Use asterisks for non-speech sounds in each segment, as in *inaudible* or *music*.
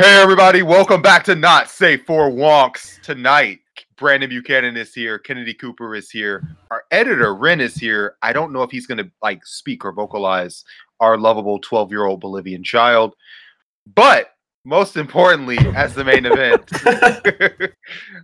Hey everybody, welcome back to Not Safe for Wonks. Tonight, Brandon Buchanan is here, Kennedy Cooper is here, our editor Ren is here. I don't know if he's gonna like speak or vocalize our lovable 12-year-old Bolivian child, but most importantly, as the main event, *laughs*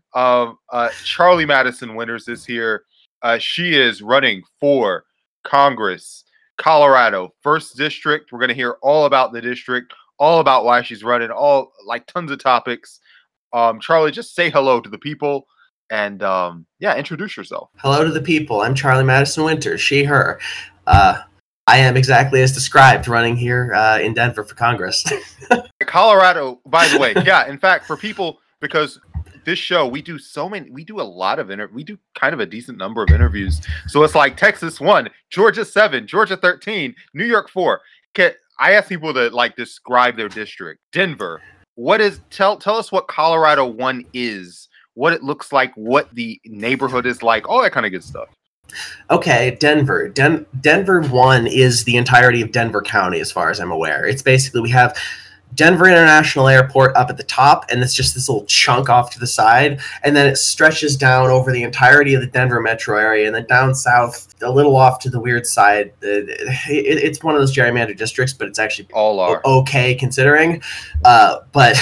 *laughs* um, uh, Charlie Madison Winters is here. Uh, she is running for Congress, Colorado, first district. We're gonna hear all about the district all about why she's running, all like tons of topics. Um, Charlie, just say hello to the people and um, yeah, introduce yourself. Hello to the people. I'm Charlie Madison Winter, she, her. Uh, I am exactly as described running here uh, in Denver for Congress. *laughs* Colorado, by the way, yeah, in fact, for people, because this show we do so many we do a lot of inter we do kind of a decent number of interviews so it's like texas 1 georgia 7 georgia 13 new york 4 I ask people to like describe their district. Denver. What is tell tell us what Colorado one is, what it looks like, what the neighborhood is like, all that kind of good stuff. Okay, Denver. Den- Denver one is the entirety of Denver County, as far as I'm aware. It's basically we have Denver International Airport up at the top, and it's just this little chunk off to the side, and then it stretches down over the entirety of the Denver metro area, and then down south, a little off to the weird side. It, it, it's one of those gerrymandered districts, but it's actually all are okay considering. Uh, but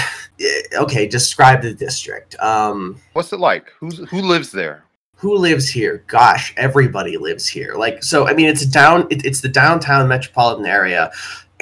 okay, describe the district. Um, What's it like? Who's who lives there? who lives here? Gosh, everybody lives here. Like, so, I mean, it's down, it, it's the downtown metropolitan area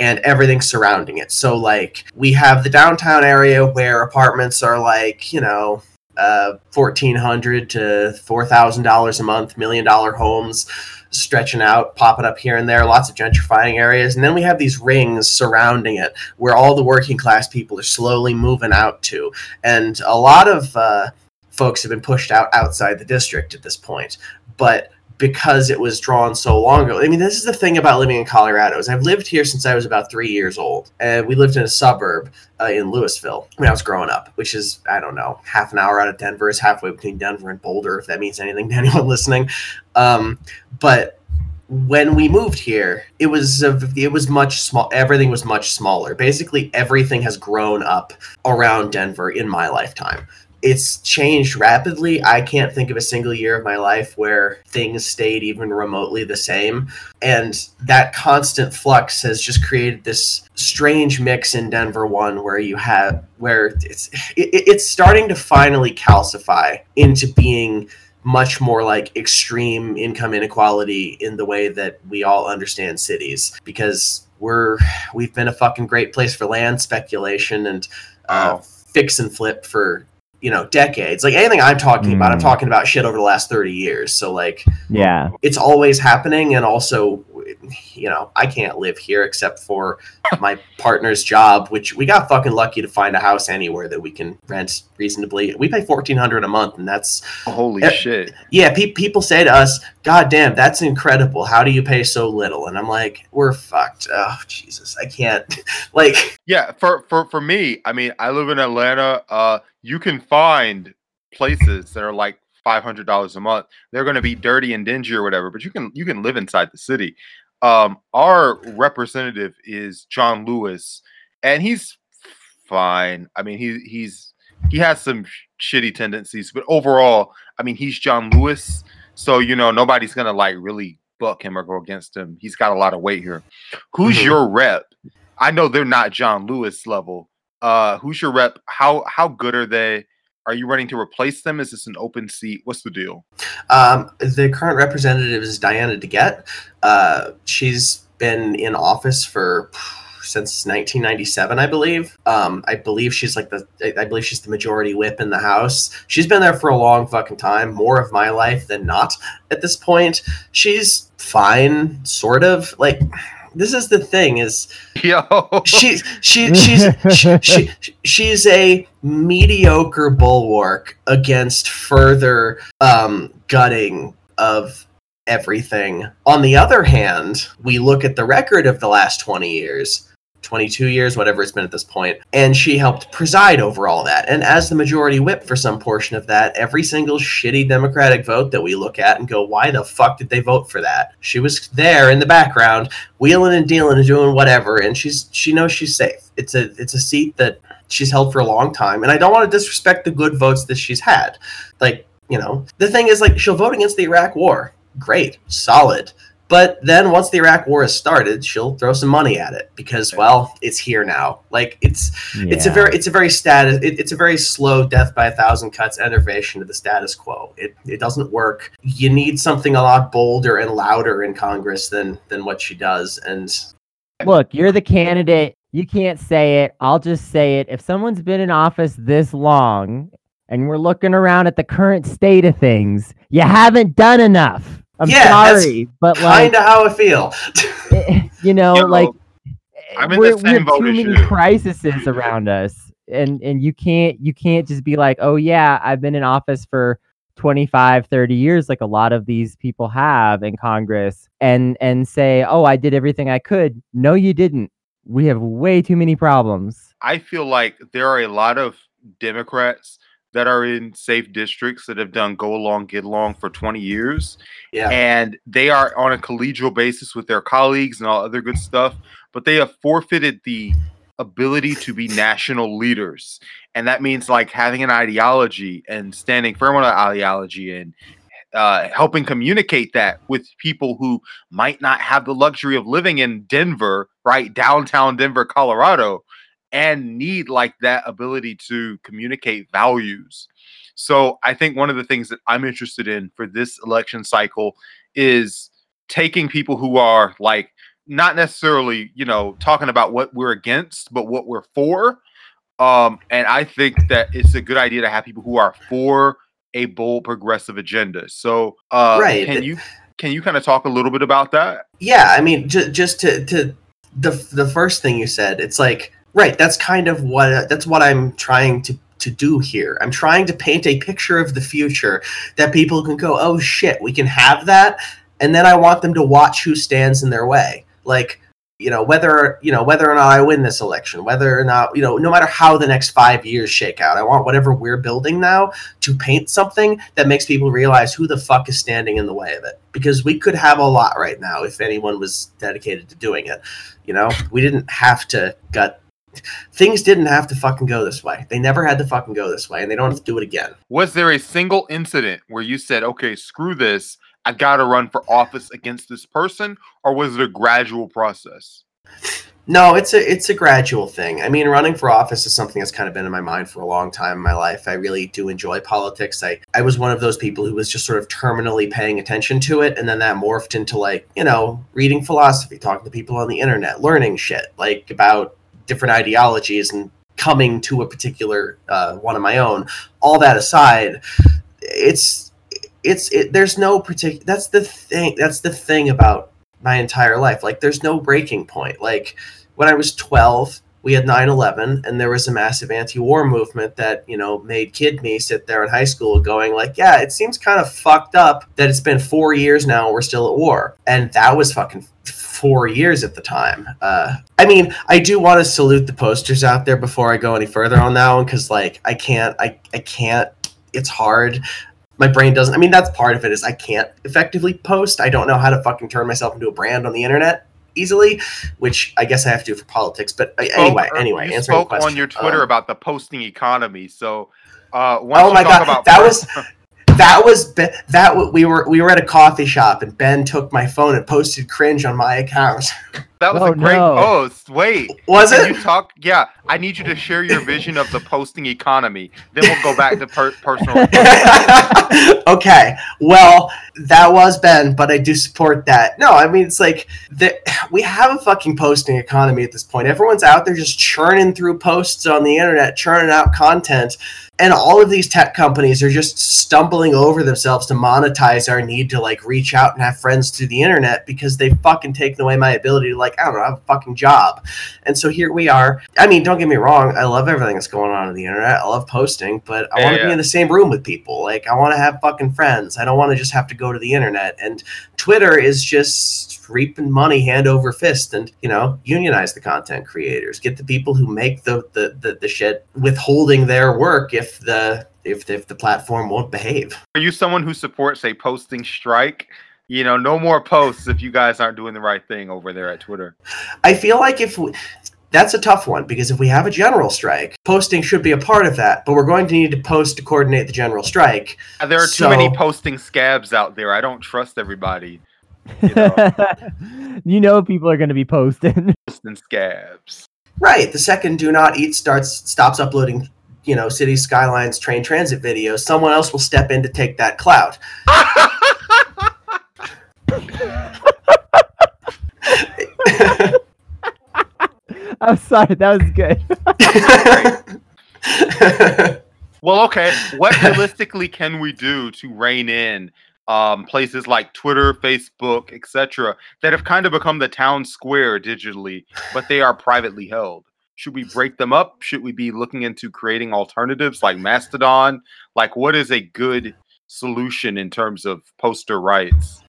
and everything surrounding it. So like we have the downtown area where apartments are like, you know, uh, fourteen hundred to four thousand dollars a month, million dollar homes stretching out, popping up here and there, lots of gentrifying areas. And then we have these rings surrounding it where all the working class people are slowly moving out to. And a lot of uh, folks have been pushed out outside the district at this point. But because it was drawn so long ago. I mean, this is the thing about living in Colorado is I've lived here since I was about three years old, and we lived in a suburb uh, in Louisville when I was growing up, which is I don't know half an hour out of Denver. is halfway between Denver and Boulder, if that means anything to *laughs* anyone listening. Um, but when we moved here, it was a, it was much small. Everything was much smaller. Basically, everything has grown up around Denver in my lifetime it's changed rapidly. I can't think of a single year of my life where things stayed even remotely the same. And that constant flux has just created this strange mix in Denver one where you have where it's it, it's starting to finally calcify into being much more like extreme income inequality in the way that we all understand cities because we're we've been a fucking great place for land speculation and uh, fix and flip for you know decades like anything i'm talking mm. about i'm hmm. talking about shit over the last 30 years so like yeah it's always happening and also you know i can't live here except for my partner's job which we got fucking lucky to find a house anywhere that we can rent reasonably. We pay 1400 a month and that's holy uh, shit. yeah pe- people say to us god damn that's incredible. How do you pay so little? And i'm like we're fucked. Oh jesus i can't *laughs* like yeah for for for me i mean i live in atlanta uh you can find places that are like five hundred dollars a month. They're going to be dirty and dingy or whatever, but you can you can live inside the city. Um, our representative is John Lewis, and he's fine. I mean, he he's he has some shitty tendencies, but overall, I mean, he's John Lewis, so you know nobody's gonna like really buck him or go against him. He's got a lot of weight here. Who's mm-hmm. your rep? I know they're not John Lewis level, uh, who's your rep? How how good are they? Are you running to replace them? Is this an open seat? What's the deal? Um, the current representative is Diana DeGette. Uh, she's been in office for since 1997, I believe. Um, I believe she's like the, I believe she's the majority whip in the House. She's been there for a long fucking time, more of my life than not at this point. She's fine, sort of. Like, this is the thing is *laughs* yo. she's she she's she, she, she's a mediocre bulwark against further um gutting of everything. On the other hand we look at the record of the last 20 years 22 years, whatever it's been at this point, and she helped preside over all that. And as the majority whip for some portion of that, every single shitty Democratic vote that we look at and go, why the fuck did they vote for that? She was there in the background, wheeling and dealing and doing whatever, and she's she knows she's safe. it's a it's a seat that she's held for a long time, and I don't want to disrespect the good votes that she's had. Like you know, the thing is like she'll vote against the Iraq War, great, solid. But then once the Iraq War has started, she'll throw some money at it because, well, it's here now. Like it's it's a very it's a very status it, it's a very slow death by a thousand cuts enervation to the status quo. It it doesn't work. You need something a lot bolder and louder in Congress than than what she does. And Look, you're the candidate. You can't say it. I'll just say it. If someone's been in office this long and we're looking around at the current state of things, you haven't done enough. I'm Yeah, that's sorry, but like kind of how I feel. *laughs* eh, you know, Yo, like I'm in we're, the we same have boat too as many you. crises around us, and and you can't you can't just be like, oh yeah, I've been in office for 25 30 years like a lot of these people have in congress and and say oh i did everything i could no you didn't we have way too many problems I feel like there are a lot of Democrats that are in safe districts that have done go along, get along for 20 years. Yeah. And they are on a collegial basis with their colleagues and all other good stuff, but they have forfeited the ability to be national leaders. And that means like having an ideology and standing firm on an ideology and uh, helping communicate that with people who might not have the luxury of living in Denver, right? Downtown Denver, Colorado and need like that ability to communicate values. So I think one of the things that I'm interested in for this election cycle is taking people who are like not necessarily, you know, talking about what we're against, but what we're for. Um, and I think that it's a good idea to have people who are for a bold progressive agenda. So uh Right. can you can you kind of talk a little bit about that? yeah, I mean, j- just to to the the first thing you said, it's like right. That's kind of what that's what I'm trying to to do here. I'm trying to paint a picture of the future that people can go, oh shit, we can have that, and then I want them to watch who stands in their way, like. You know whether you know whether or not I win this election, whether or not you know, no matter how the next five years shake out, I want whatever we're building now to paint something that makes people realize who the fuck is standing in the way of it. Because we could have a lot right now if anyone was dedicated to doing it. You know, we didn't have to gut. Things didn't have to fucking go this way. They never had to fucking go this way, and they don't have to do it again. Was there a single incident where you said, okay, screw this, I gotta run for office against this person, or was it a gradual process? No, it's a it's a gradual thing. I mean, running for office is something that's kind of been in my mind for a long time in my life. I really do enjoy politics. I I was one of those people who was just sort of terminally paying attention to it, and then that morphed into like you know reading philosophy, talking to people on the internet, learning shit like about different ideologies and coming to a particular uh, one of my own. All that aside, it's it's it, there's no particular. That's the thing. That's the thing about my entire life. Like, there's no breaking point. Like when I was 12, we had 9/11 and there was a massive anti-war movement that, you know, made kid me sit there in high school going like, yeah, it seems kind of fucked up that it's been 4 years now and we're still at war. And that was fucking 4 years at the time. Uh I mean, I do want to salute the posters out there before I go any further on that one cuz like I can't I I can't it's hard my brain doesn't i mean that's part of it is i can't effectively post i don't know how to fucking turn myself into a brand on the internet easily which i guess i have to do for politics but uh, anyway Spoke- anyway you answering the spoke question on your Twitter um, about the posting economy. So, uh, once oh you my talk god about that per- was *laughs* that was that we were we were at a coffee shop and ben took my phone and posted cringe on my account *laughs* that was Oh, a great no. post. Wait, was can it you talk? Yeah, I need you to share your vision of the posting economy. Then we'll go back to per- personal. *laughs* *laughs* okay, well, that was Ben, but I do support that. No, I mean it's like the, we have a fucking posting economy at this point. Everyone's out there just churning through posts on the internet, churning out content, and all of these tech companies are just stumbling over themselves to monetize our need to like reach out and have friends through the internet because they've fucking taken away my ability to like Oh, I don't know have a fucking job. And so here we are. I mean, don't get me wrong. I love everything that's going on on the internet. I love posting, but I Yeah, want to be in the same room with people. Like, I want to have fucking friends. I don't want to just have to go to the internet. And Twitter is just reaping money hand over fist and, you know, unionize the content creators. Get the people who make the, the, the, the shit withholding their work if the if, if the platform won't behave. Are you someone who supports a posting strike? You know, no more posts if you guys aren't doing the right thing over there at Twitter. I feel like if we, that's a tough one because if we have a general strike, posting should be a part of that, but we're going to need to post to coordinate the general strike. Uh, There are too many posting scabs out there. I don't trust everybody *laughs* you know people are going to be posting. *laughs* posting scabs. Right. The second Do Not Eat starts stops uploading, you know, city skylines, train transit videos, someone else will step in to take that clout. *laughs* I'm sorry, that was good. *laughs* Well, okay. What realistically can we do to rein in um, places like Twitter, Facebook, etc., that have kind of become the town square digitally, but they are privately held? Should we break them up? Should we be looking into creating alternatives like Mastodon? Like, what is a good solution in terms of poster rights?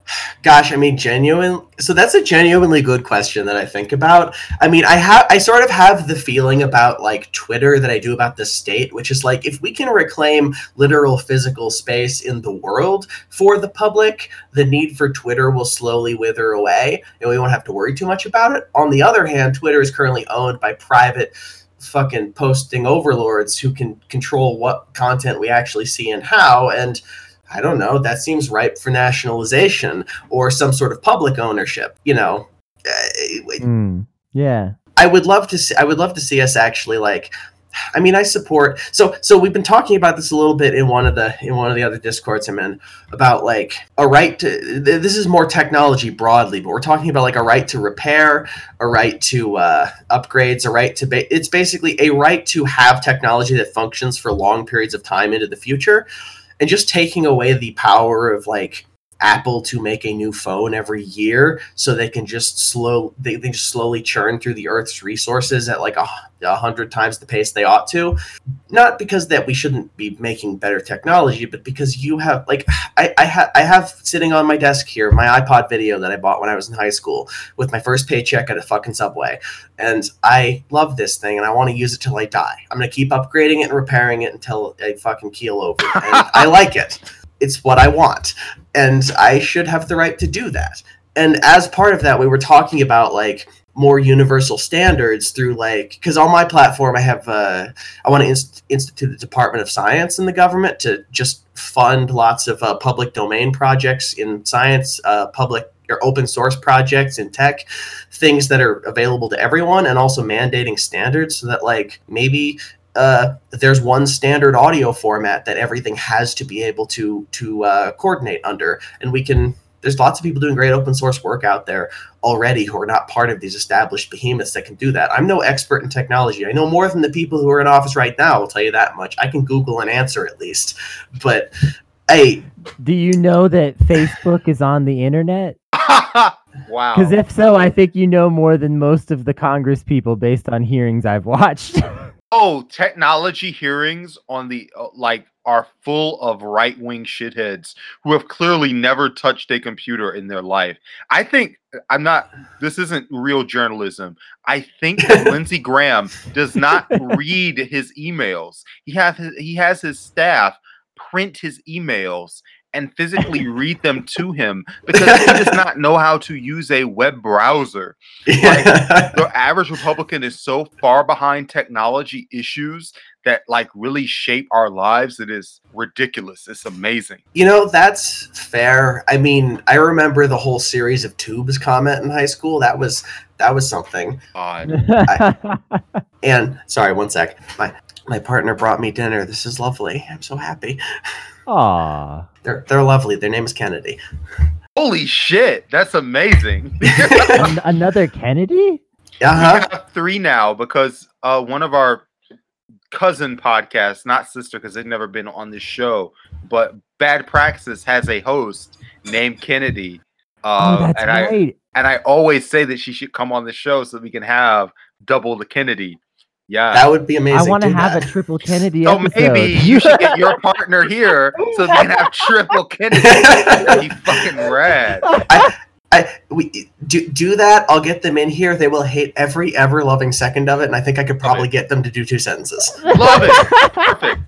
Gosh, I mean, genuine. So that's a genuinely good question that I think about. I mean, I have, I sort of have the feeling about like Twitter that I do about the state, which is like if we can reclaim literal physical space in the world for the public, the need for Twitter will slowly wither away, and we won't have to worry too much about it. On the other hand, Twitter is currently owned by private fucking posting overlords who can control what content we actually see and how and I don't know. That seems ripe for nationalization or some sort of public ownership. You know, Hmm. yeah. I would love to see. I would love to see us actually like. I mean, I support. So, so we've been talking about this a little bit in one of the in one of the other discords I'm in about like a right to. This is more technology broadly, but we're talking about like a right to repair, a right to uh, upgrades, a right to. Ba- it's basically a right to have technology that functions for long periods of time into the future, and just taking away the power of like Apple to make a new phone every year so they can just slow they, they just slowly churn through the Earth's resources at like a, a hundred times the pace they ought to. Not because that we shouldn't be making better technology, but because you have like I I, ha- I have sitting on my desk here my iPod video that I bought when I was in high school with my first paycheck at a fucking subway, and I love this thing and I want to use it till I die. I'm gonna keep upgrading it and repairing it until I fucking keel over, and I *laughs* like it. It's what I want and I should have the right to do that. And as part of that, we were talking about like more universal standards through like because on my platform I have uh, I want to inst- institute the Department of Science in the government to just fund lots of uh, public domain projects in science, uh, public or open source projects in tech, things that are available to everyone, and also mandating standards so that like maybe uh, there's one standard audio format that everything has to be able to to uh, coordinate under, and we can. There's lots of people doing great open source work out there already who are not part of these established behemoths that can do that. I'm no expert in technology. I know more than the people who are in office right now. I'll tell you that much. I can Google an answer at least, but hey, Do you know that Facebook is on the internet? *laughs* wow. Because if so, I think you know more than most of the Congress people based on hearings I've watched. *laughs* Oh, technology hearings on the uh, like are full of right wing shitheads who have clearly never touched a computer in their life. I think I'm not. This isn't real journalism. I think that *laughs* Lindsey Graham does not read his emails. He has he has his staff print his emails and physically *laughs* read them to him because he does not know how to use a web browser the *laughs* average Republican is so far behind technology issues that like really shape our lives. It is ridiculous. It's amazing. You know, that's fair. I mean, I remember the whole series of tubes comment in high school. That was that was something. God. And sorry, one sec. My my partner brought me dinner. This is lovely. I'm so happy. Aw. They're they're lovely. Their name is Kennedy. Holy shit. That's amazing. *laughs* An- another Kennedy? Uh huh. We have three now because uh, one of our cousin podcasts, not sister, because they've never been on this show, but Bad Praxis has a host named Kennedy. Uh, oh, that's and I and I always say that she should come on the show so we can have double the Kennedy. Yeah. That would be amazing. I want to have that. a triple *laughs* Kennedy So episode. maybe you should get your *laughs* partner here so they can have *laughs* triple Kennedy. That'd be fucking rad. I, we do do that. I'll get them in here. They will hate every ever loving second of it, and I think I could probably get them to do two sentences. Love it. Perfect.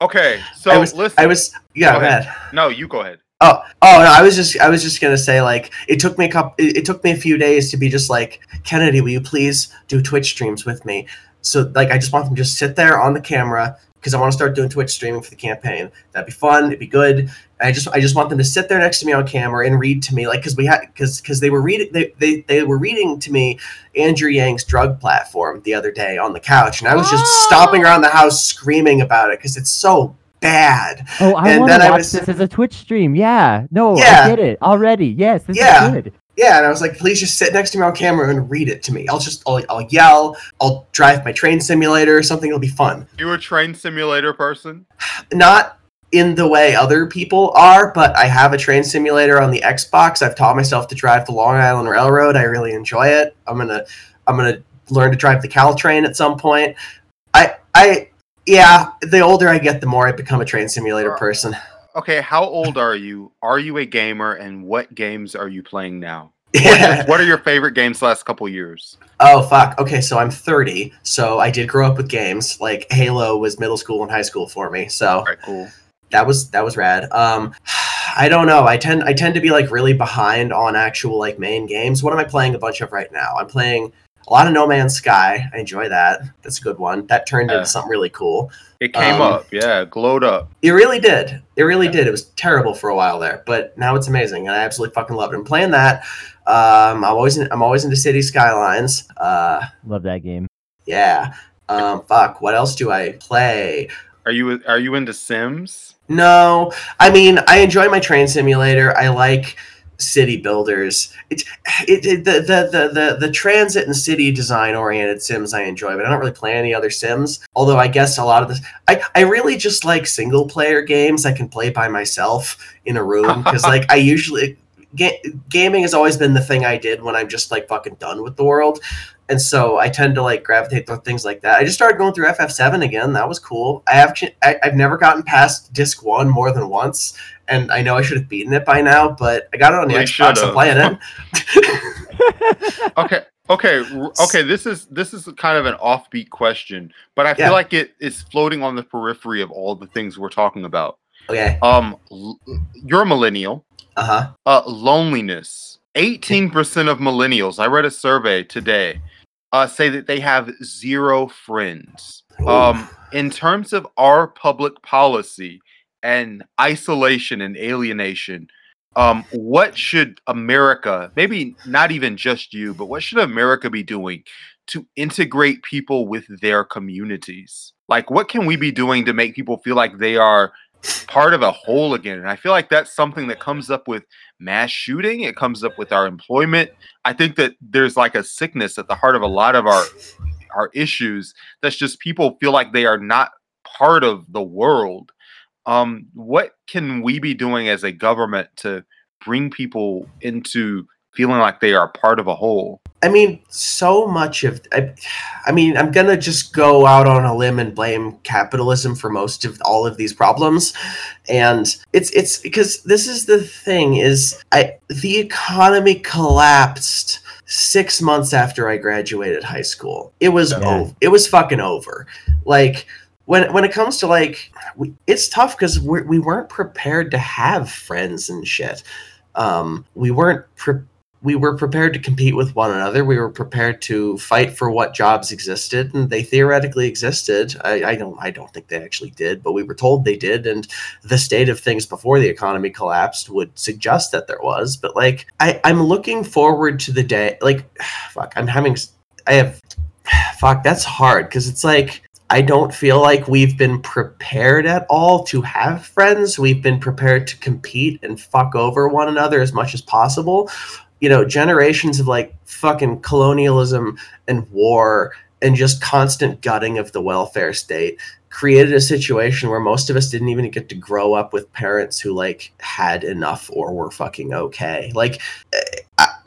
Okay, so I was, listen. I was, yeah, Go go ahead. ahead. no, you go ahead. Oh, oh no! I was just, I was just gonna say, like, it took me a couple, it, it took me a few days to be just like, Kennedy, will you please do Twitch streams with me? So, like, I just want them to just sit there on the camera because I want to start doing Twitch streaming for the campaign. That'd be fun. It'd be good. I just, I just want them to sit there next to me on camera and read to me, like, because we had, because, because they were reading, they, they, they were reading to me Andrew Yang's drug platform the other day on the couch, and I was just stomping ah! around the house screaming about it because it's so bad. Oh, I And want to watch was- this as a Twitch stream. Yeah. No, Yeah. I get it already. Yes, this Yeah. is good. Yeah, and I was like, please just sit next to me on camera and read it to me. I'll just, I'll, I'll yell, I'll drive my train simulator or something. It'll be fun. You a train simulator person? *sighs* Not in the way other people are, but I have a train simulator on the Xbox. I've taught myself to drive the Long Island Railroad. I really enjoy it. I'm gonna, I'm gonna learn to drive the Caltrain at some point. I, I, yeah. The older I get, the more I become a train simulator person. Okay, how old are you? Are you a gamer, and what games are you playing now? *laughs* Yeah. What are your favorite games last couple years? Oh fuck. Okay, so I'm 30. So I did grow up with games. Like Halo was middle school and high school for me. So right, cool. that was that was rad. Um *sighs* I don't know. I tend I tend to be like really behind on actual like main games. What am I playing a bunch of right now? I'm playing a lot of No Man's Sky. I enjoy that. That's a good one. That turned Yeah. into something really cool. It came Um, up, yeah, glowed up. It really did. It really did. It was terrible for a while there, but now it's amazing, and I absolutely fucking love it. I'm playing that. Um, I'm always in, I'm always into City Skylines. Uh, Love that game. Yeah. Um, fuck. What else do I play? Are you are you into Sims? No, I mean I enjoy my train simulator. I like city builders. It, it, it the, the the the the transit and city design oriented Sims I enjoy, but I don't really play any other Sims. Although I guess a lot of this, I I really just like single player games I can play by myself in a room because like I usually. Ga- gaming has always been the thing I did when I'm just like fucking done with the world. and so I tend to like gravitate toward things like that. I just started going through FF7 again. That was cool. I have I, I've never gotten past disc one more than once, and I know I should have beaten it by now, but I got it on the you Xbox. I'm playing it. *laughs* okay okay okay this is this is kind of an offbeat question but i feel Yeah. like it is floating on the periphery of all the things we're talking about okay. um you're a millennial Uh huh. uh loneliness 18% of millennials i read a survey today uh say that they have zero friends um in terms of our public policy and isolation and alienation. Um what should america maybe not even just you but what should america be doing to integrate people with their communities? Like what can we be doing to make people feel like they are part of a whole again? And i feel like that's something that comes up with mass shooting. It comes up with our employment. I think that there's like a sickness at the heart of a lot of our our issues that's just people feel like they are not part of the world um what can we be doing as a government to bring people into feeling like they are part of a whole I mean, so much of I, I mean, I'm gonna just go out on a limb and blame capitalism for most of all of these problems, and it's it's because this is the thing is I the economy collapsed six months after I graduated high school. It was Yeah. over. It was fucking over. Like when when it comes to like, we, it's tough because we we weren't prepared to have friends and shit. Um, we weren't. Pre- we were prepared to compete with one another. We were prepared to fight for what jobs existed, and they theoretically existed. I, I don't, I don't think they actually did, but we were told they did. And the state of things before the economy collapsed would suggest that there was. But like, I, I'm looking forward to the day. Like, *sighs* fuck, I'm having, I have, *sighs* fuck, that's hard because it's like. I don't feel like we've been prepared at all to have friends. We've been prepared to compete and fuck over one another as much as possible you know generations of like fucking colonialism and war and just constant gutting of the welfare state created a situation where most of us didn't even get to grow up with parents who like had enough or were fucking okay like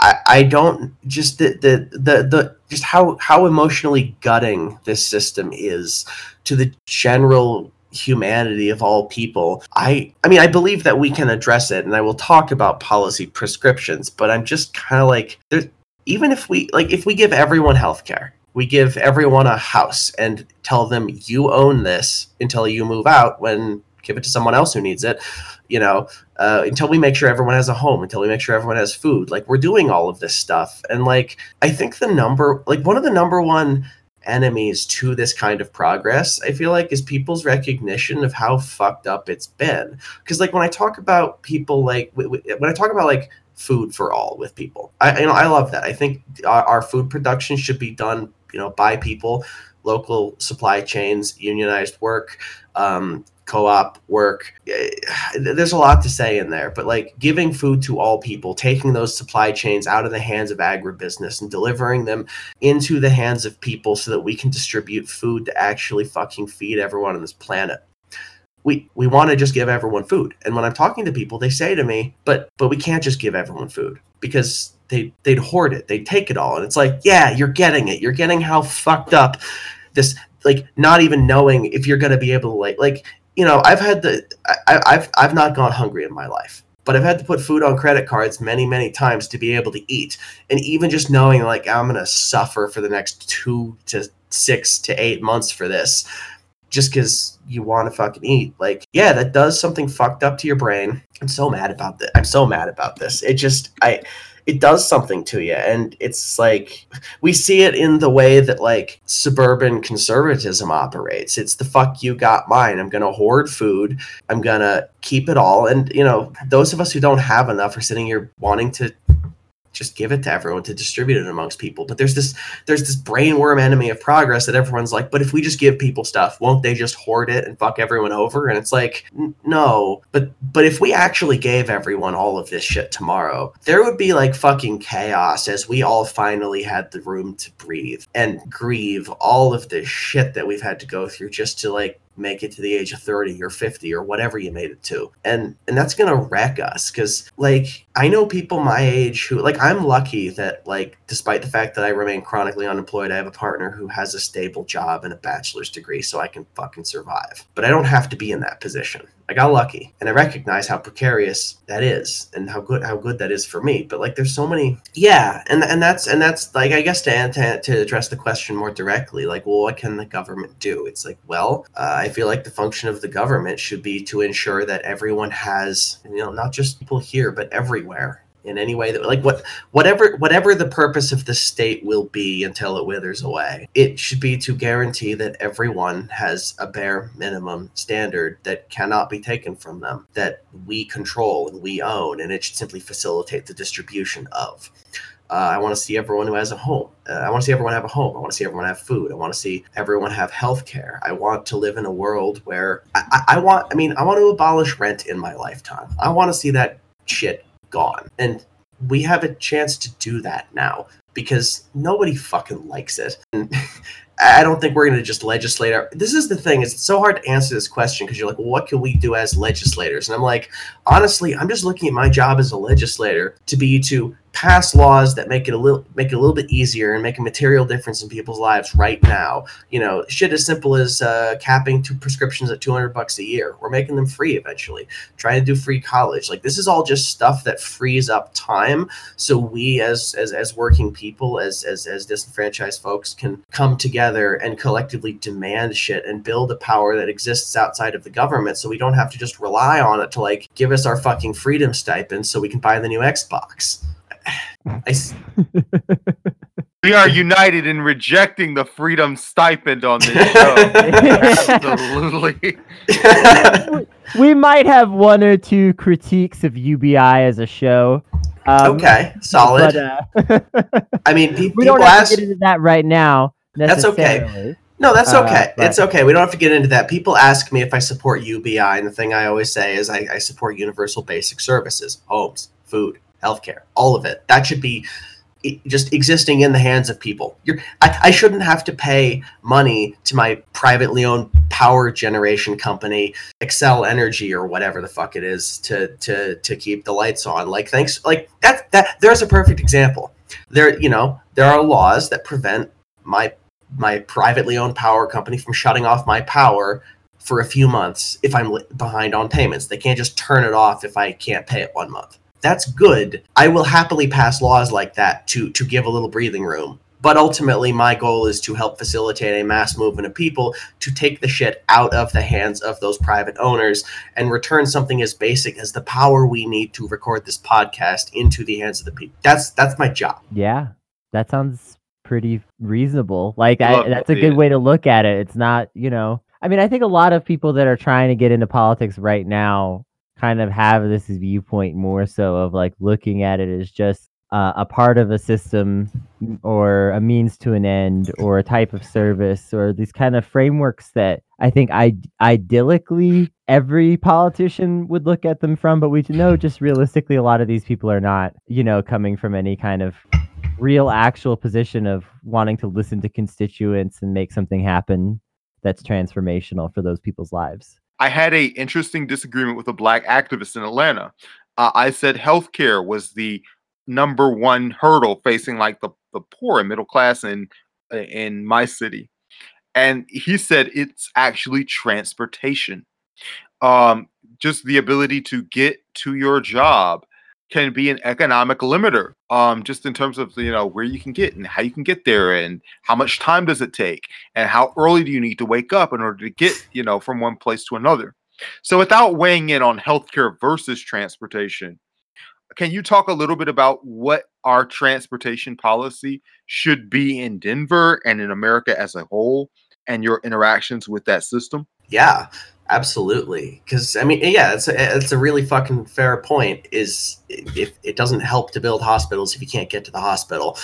i i, don't just the, the the the just how how emotionally gutting this system is to the general humanity of all people. I i mean i believe that we can address it and i will talk about policy prescriptions but i'm just kind of like there even if we like if we give everyone health care we give everyone a house and tell them you own this until you move out when give it to someone else who needs it you know uh, until we make sure everyone has a home until we make sure everyone has food. Like we're doing all of this stuff. And like i think the number like one of the number one enemies to this kind of progress i feel like is people's recognition of how fucked up it's been. Because like when i talk about people like when i talk about like food for all with people i you know i love that. I think our, our food production should be done you know by people local supply chains unionized work um, co-op work Eh, there's a lot to say in there but like giving food to all people taking those supply chains out of the hands of agribusiness and delivering them into the hands of people so that we can distribute food to actually fucking feed everyone on this planet. We we want to just give everyone food. And when i'm talking to people they say to me but but we can't just give everyone food because they they'd hoard it. They'd take it all. And it's like yeah you're getting it. You're getting how fucked up this like not even knowing if you're going to be able to like like you know i've had the I, i've i've not gone hungry in my life but i've had to put food on credit cards many many times to be able to eat. And even just knowing like i'm to suffer for the next two to six to eight months for this just because you want to fucking eat. Like yeah that does something fucked up to your brain. I'm so mad about this i'm so mad about this. It just i it does something to you and it's like we see it in the way that like suburban conservatism operates. It's the fuck you got mine i'm gonna hoard food i'm gonna keep it all and you know those of us who don't have enough are sitting here wanting to just give it to everyone to distribute it amongst people. But there's this there's this brainworm enemy of progress that everyone's like but if we just give people stuff won't they just hoard it and fuck everyone over? And it's like n- no. But but if we actually gave everyone all of this shit tomorrow there would be like fucking chaos as we all finally had the room to breathe and grieve all of this shit that we've had to go through just to like make it to the age of 30 or 50 or whatever you made it to. And and that's gonna wreck us because like i know people my age who like i'm lucky that like despite the fact that i remain chronically unemployed i have a partner who has a stable job and a bachelor's degree so i can fucking survive but i don't have to be in that position I got lucky and I recognize how precarious that is and how good how good that is for me. But like there's so many yeah, and and that's and that's like I guess to to, to address the question more directly, like well what can the government do? It's like, well, uh, I feel like the function of the government should be to ensure that everyone has, you know, not just people here but everywhere in any way that like what whatever whatever the purpose of the state will be until it withers away it should be to guarantee that everyone has a bare minimum standard that cannot be taken from them that we control and we own and it should simply facilitate the distribution of uh, I want to see everyone who has a home. Uh, I want to see everyone have a home. I want to see everyone have food. I want to see everyone have health care. I want to live in a world where I, I, I want, I mean, I want to abolish rent in my lifetime. I want to see that shit gone. And we have a chance to do that now because nobody fucking likes it. And *laughs* I don't think we're going to just legislate. Our, this is the thing it's so hard to answer this question because you're like, well, what can we do as legislators? And I'm like, honestly, I'm just looking at my job as a legislator to be to pass laws that make it a little make it a little bit easier and make a material difference in people's lives right now. You know, shit as simple as uh, capping two prescriptions at 200 bucks a year. We're making them free eventually. Trying to do free college. Like this is all just stuff that frees up time so we as as as working people as as as disenfranchised folks can come together and collectively demand shit and build a power that exists outside of the government so we don't have to just rely on it to like give us our fucking freedom stipend so we can buy the new Xbox. I s- We are united in rejecting the freedom stipend on this show. *laughs* Absolutely. we might have one or two critiques of UBI as a show. Um, okay, solid. But, uh, *laughs* I mean, pe- we don't have ask. to get into that right now. That's okay. No, that's Uh, okay. but- It's okay. We don't have to get into that. People ask me if I support UBI, and the thing I always say is I, I support universal basic services, homes, food, healthcare, all of it. That should be just existing in the hands of people. I, I shouldn't have to pay money to my privately owned power generation company, Xcel Energy or whatever the fuck it is, to to to keep the lights on. Like thanks, like that that there's a perfect example. There, you know, there are laws that prevent my my privately owned power company from shutting off my power for a few months if I'm behind on payments. They can't just turn it off if I can't pay it one month. That's good. I will happily pass laws like that to to give a little breathing room But ultimately, my goal is to help facilitate a mass movement of people to take the shit out of the hands of those private owners and return something as basic as the power we need to record this podcast into the hands of the people. That's that's my job. Yeah, that sounds pretty reasonable. Like I, that's a good way to look at it. It's not, you know, I mean, I think a lot of people that are trying to get into politics right now kind of have this viewpoint more so of like looking at it as just uh, a part of a system or a means to an end or a type of service or these kind of frameworks that I think I idyllically every politician would look at them from, but we know just realistically a lot of these people are not, you know, coming from any kind of real actual position of wanting to listen to constituents and make something happen that's transformational for those people's lives. I had a interesting disagreement with a black activist in Atlanta. Uh, I said healthcare was the number one hurdle facing like the, the poor and middle class in in my city, and he said it's actually transportation. Um, just the ability to get to your job can be an economic limiter. Um, just in terms of you know where you can get and how you can get there and how much time does it take and how early do you need to wake up in order to get you know from one place to another. So without weighing in on healthcare versus transportation, can you talk a little bit about what our transportation policy should be in Denver and in America as a whole and your interactions with that system? Yeah, absolutely. Because I mean, yeah, it's a, it's a really fucking fair point. Is if it doesn't help to build hospitals if you can't get to the hospital.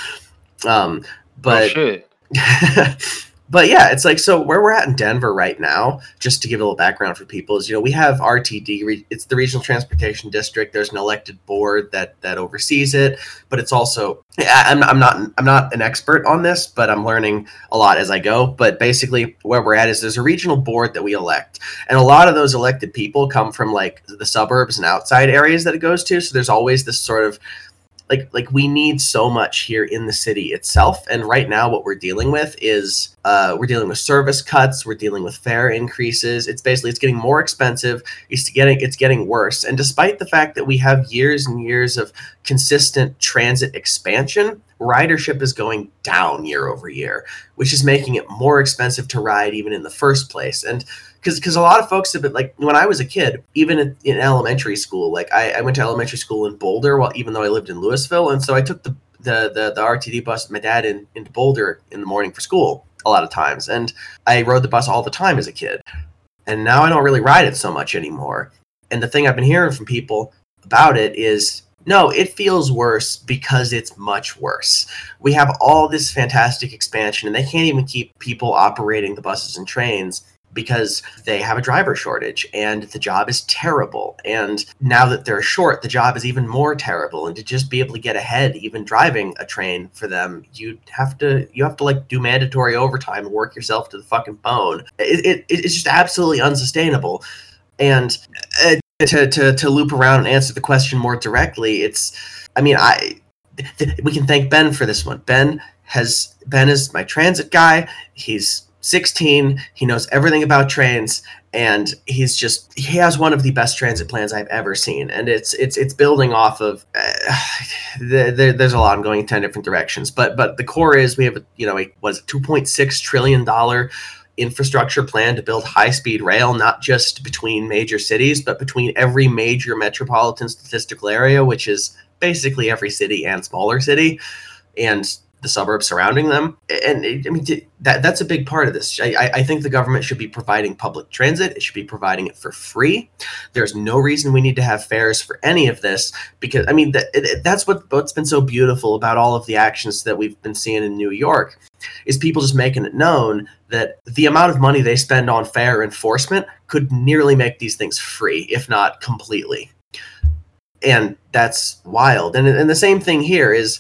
Um, Oh, but shit. *laughs* but yeah, it's like so where we're at in Denver right now. Just to give a little background for people is you know we have RTD. It's the Regional Transportation District. There's an elected board that that oversees it, but it's also I'm I'm not I'm not an expert on this, but I'm learning a lot as I go. But basically, where we're at is there's a regional board that we elect, and a lot of those elected people come from like the suburbs and outside areas that it goes to. So there's always this sort of like like we need so much here in the city itself. And right now what we're dealing with is uh, we're dealing with service cuts. We're dealing with fare increases. It's basically it's getting more expensive. It's getting it's getting worse. And despite the fact that we have years and years of consistent transit expansion ridership is going down year over year which is making it more expensive to ride even in the first place. And because because a lot of folks have been like when I was a kid, even in, in elementary school, like I, I went to elementary school in Boulder, while even though I lived in Louisville, and so I took the the the, the RTD bus with my dad in, into Boulder in the morning for school a lot of times, and I rode the bus all the time as a kid, and now I don't really ride it so much anymore. And the thing I've been hearing from people about it is no, it feels worse because it's much worse. We have all this fantastic expansion, and they can't even keep people operating the buses and trains because they have a driver shortage and the job is terrible. And now that they're short, the job is even more terrible. And to just be able to get ahead, even driving a train for them, you have to you have to like do mandatory overtime and work yourself to the fucking bone. It, it, it's just absolutely unsustainable. And uh, to, to to loop around and answer the question more directly, it's I mean I th- we can thank Ben for this one. Ben has Ben is my transit guy. He's 16. He knows everything about trains, and he's just he has one of the best transit plans I've ever seen. And it's it's it's building off of. Uh, *sighs* the, the, there's a lot. I'm going in ten different directions, but but the core is we have a you know a was 2.6 trillion dollar infrastructure plan to build high speed rail, not just between major cities, but between every major metropolitan statistical area, which is basically every city and smaller city. And the suburbs surrounding them. And I mean, that that's a big part of this. I, I- think the government should be providing public transit. It should be providing it for free. There's no reason we need to have fares for any of this because I mean that, that's what what's been so beautiful about all of the actions that we've been seeing in New York is people just making it known that the amount of money they spend on fare enforcement could nearly make these things free, if not completely. And that's wild. And and the same thing here is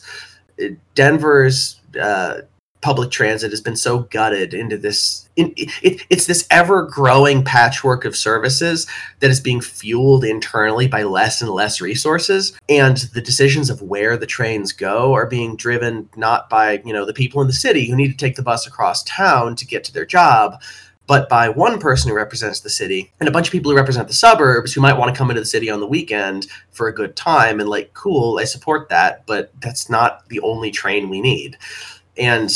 Denver's uh, public transit has been so gutted into this. In, it, it's this ever growing patchwork of services that is being fueled internally by less and less resources, and the decisions of where the trains go are being driven not by you know the people in the city who need to take the bus across town to get to their job. But by one person who represents the city and a bunch of people who represent the suburbs who might want to come into the city on the weekend for a good time and like, cool, I support that, but that's not the only train we need and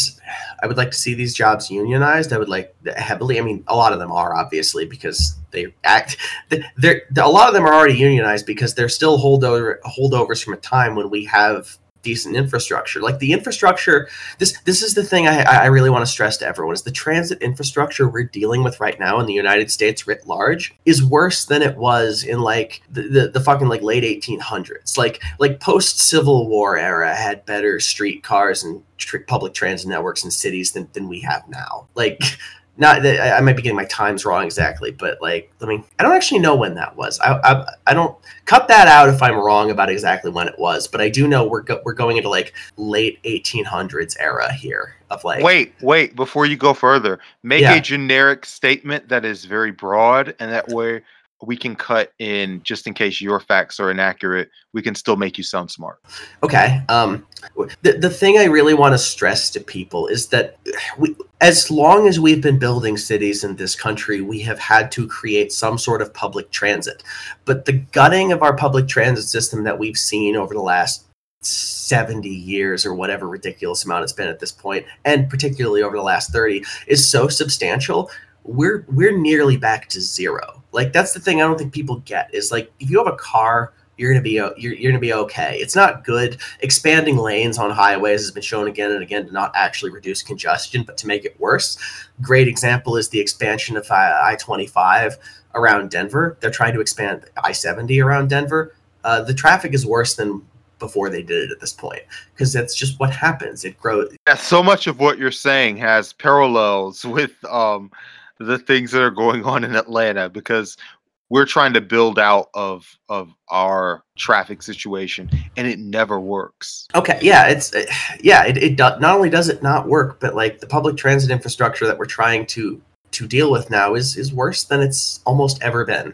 I would like to see these jobs unionized. I would like heavily. I mean, a lot of them are obviously because they act. They're, a lot of them are already unionized because they're still holdover holdovers from a time when we have decent infrastructure. Like the infrastructure, this this is the thing I, I really want to stress to everyone is the transit infrastructure we're dealing with right now in the United States writ large is worse than it was in like the, the, the fucking like late 1800s. Like like post Civil War era had better streetcars and tr- public transit networks in cities than, than we have now. Like not that I might be getting my times wrong exactly, but like, let me, I don't actually know when that was. I, I, I don't cut that out if I'm wrong about exactly when it was, but I do know we're go, we're going into like late 1800s era here of like. Wait, wait, before you go further, make yeah. a generic statement that is very broad, and that way we can cut in just in case your facts are inaccurate we can still make you sound smart. Okay um the, the thing i really want to stress to people is that we as long as we've been building cities in this country we have had to create some sort of public transit. But the gutting of our public transit system that we've seen over the last 70 years or whatever ridiculous amount it's been at this point and particularly over the last 30 is so substantial we're we're nearly back to zero. Like that's the thing I don't think people get is like if you have a car, you're gonna be you're, you're gonna be okay. It's not good. Expanding lanes on highways has been shown again and again to not actually reduce congestion, but to make it worse. Great example is the expansion of I twenty five around Denver. They're trying to expand I seventy around Denver. Uh, the traffic is worse than before they did it at this point because that's just what happens. It grows. Yeah, so much of what you're saying has parallels *laughs* with um, the things that are going on in Atlanta because we're trying to build out of of our traffic situation and it never works. Okay yeah it's yeah it, it do, not only does it not work but like the public transit infrastructure that we're trying to to deal with now is is worse than it's almost ever been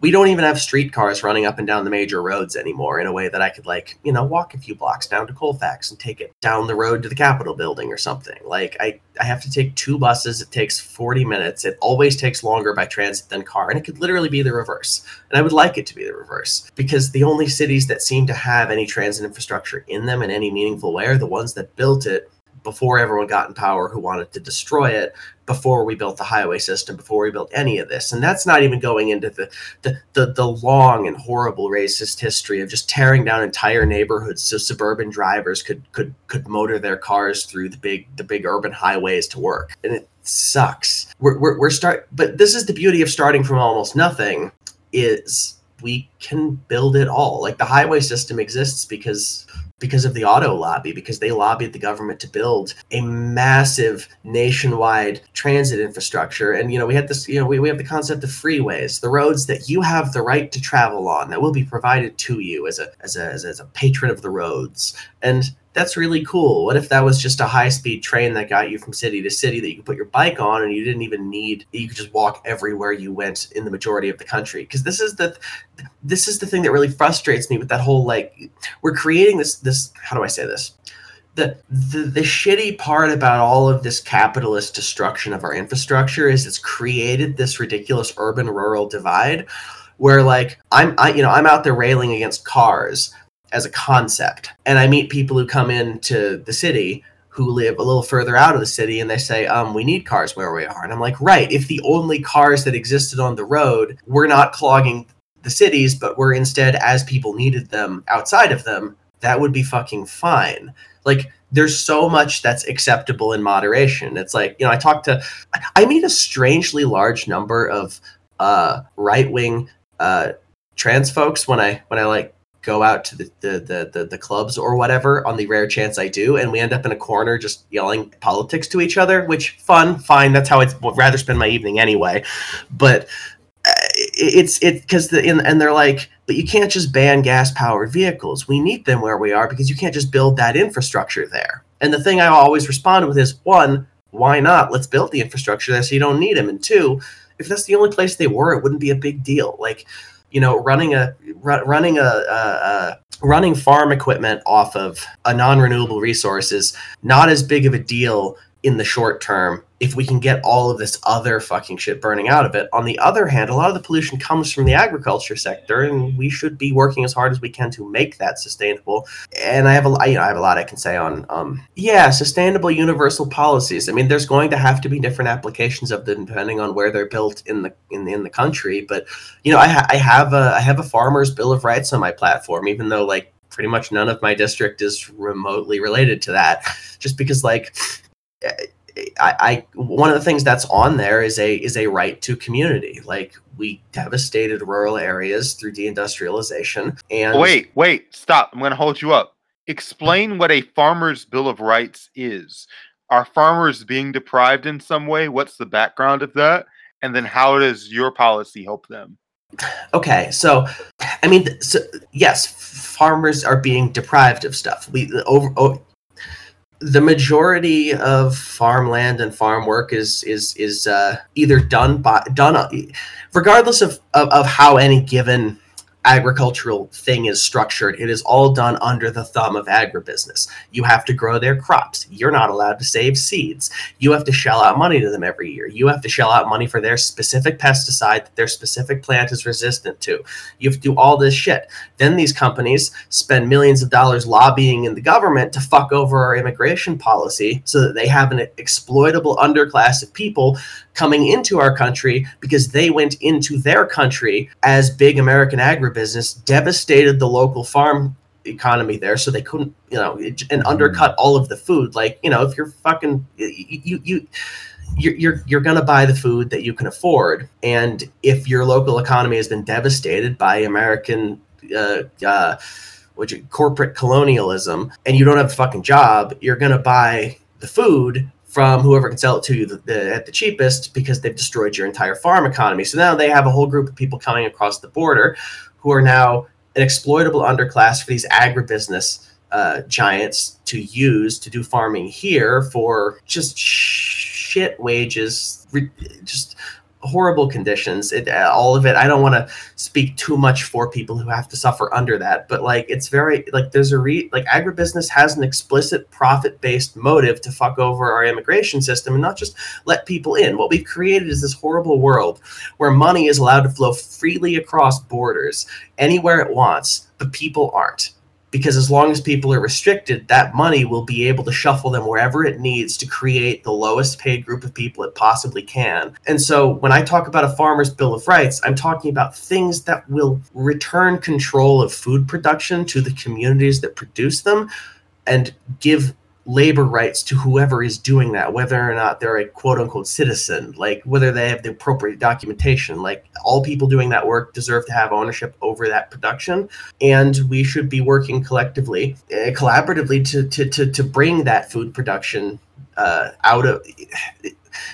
we don't even have streetcars running up and down the major roads anymore in a way that I could like, you know, walk a few blocks down to Colfax and take it down the road to the Capitol building or something. Like I, I have to take two buses. It takes 40 minutes. It always takes longer by transit than car. And it could literally be the reverse. And I would like it to be the reverse because the only cities that seem to have any transit infrastructure in them in any meaningful way are the ones that built it before everyone got in power who wanted to destroy it before we built the highway system before we built any of this. And that's not even going into the the the, the long and horrible racist history of just tearing down entire neighborhoods so suburban drivers could could could motor their cars through the big the big urban highways to work. And it sucks. We're, we're, we're start but this is the beauty of starting from almost nothing is we can build it all. Like the highway system exists because because of the auto lobby, because they lobbied the government to build a massive nationwide transit infrastructure. And, you know, we had this, you know, we, we have the concept of freeways, the roads that you have the right to travel on that will be provided to you as a, as a, as a, as a patron of the roads. And that's really cool. What if that was just a high speed train that got you from city to city that you could put your bike on and you didn't even need you could just walk everywhere you went in the majority of the country? Because this is the this is the thing that really frustrates me with that whole like we're creating this this how do I say this? The, the the shitty part about all of this capitalist destruction of our infrastructure is it's created this ridiculous urban rural divide where like I'm I you know I'm out there railing against cars as a concept. And I meet people who come into the city who live a little further out of the city and they say, um, we need cars where we are. And I'm like, right, if the only cars that existed on the road were not clogging the cities, but were instead as people needed them outside of them, that would be fucking fine. Like, there's so much that's acceptable in moderation. It's like, you know, I talk to, I meet a strangely large number of uh, right wing uh, trans folks when I, when I like go out to the, the, the, the, the clubs or whatever on the rare chance I do, and we end up in a corner just yelling politics to each other, which fun, fine. That's how I'd rather spend my evening anyway. But uh, it's it because the and, and they're like, but you can't just ban gas powered vehicles. We need them where we are because you can't just build that infrastructure there. And the thing I always respond with is one, why not? Let's build the infrastructure there so you don't need them. And two, if that's the only place they were, it wouldn't be a big deal. Like you know, running a running a, a, a, running farm equipment off of a non-renewable resource is not as big of a deal in the short term if we can get all of this other fucking shit burning out of it. On the other hand, a lot of the pollution comes from the agriculture sector, and we should be working as hard as we can to make that sustainable. And I have a, you know, I have a lot I can say on, um, yeah, sustainable universal policies. I mean, there's going to have to be different applications of them depending on where they're built in the in in the country. But you know, I, ha- I have a I have a farmer's bill of rights on my platform, even though like pretty much none of my district is remotely related to that, just because like I, I, one of the things that's on there is a is a right to community. Like we devastated rural areas through deindustrialization. And wait, wait, stop! I'm going to hold you up. Explain what a farmer's bill of rights is. Are farmers being deprived in some way? What's the background of that? And then how does your policy help them? Okay, so I mean, so, yes, farmers are being deprived of stuff. We over, over the majority of farmland and farm work is is is uh, either done by done regardless of, of, of how any given agricultural thing is structured. It is all done under the thumb of agribusiness. You have to grow their crops. You're not allowed to save seeds. You have to shell out money to them every year. You have to shell out money for their specific pesticide that their specific plant is resistant to. You have to do all this shit. Then these companies spend millions of dollars lobbying in the government to fuck over our immigration policy so that they have an exploitable underclass of people coming into our country because they went into their country as big American agribusiness, devastated the local farm economy there so they couldn't you know and mm-hmm. undercut all of the food like you know if you're fucking you you you're, you're, you're going to buy the food that you can afford and if your local economy has been devastated by american uh, uh, which corporate colonialism and you don't have a fucking job you're going to buy the food from whoever can sell it to you the, the, at the cheapest because they've destroyed your entire farm economy. So now they have a whole group of people coming across the border who are now an exploitable underclass for these agribusiness uh, giants to use to do farming here for just shit wages, just horrible conditions. It uh, all of it. I don't want to speak too much for people who have to suffer under that, but like it's very like there's a re like agribusiness has an explicit profit based motive to fuck over our immigration system and not just let people in. What we've created is this horrible world where money is allowed to flow freely across borders anywhere it wants, but people aren't because as long as people are restricted, that money will be able to shuffle them wherever it needs to create the lowest paid group of people it possibly can. And so when I talk about a farmer's bill of rights, I'm talking about things that will return control of food production to the communities that produce them and give labor rights to whoever is doing that, whether or not they're a quote unquote citizen, like whether they have the appropriate documentation. Like all people doing that work deserve to have ownership over that production. And we should be working collectively, uh, collaboratively to, to, to, to bring that food production uh, out of.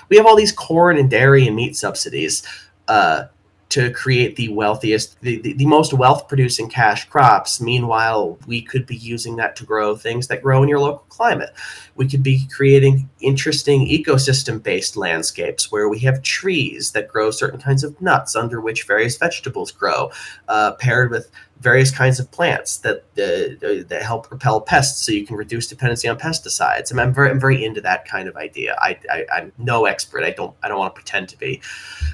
We have all these corn and dairy and meat subsidies. Uh, to create the wealthiest, the, the, the, most wealth producing cash crops. Meanwhile, we could be using that to grow things that grow in your local climate. We could be creating interesting ecosystem based landscapes where we have trees that grow certain kinds of nuts under which various vegetables grow, uh, paired with various kinds of plants that uh, that help repel pests, so you can reduce dependency on pesticides. And I'm very I'm very into that kind of idea. I, I am no expert. I don't I don't want to pretend to be,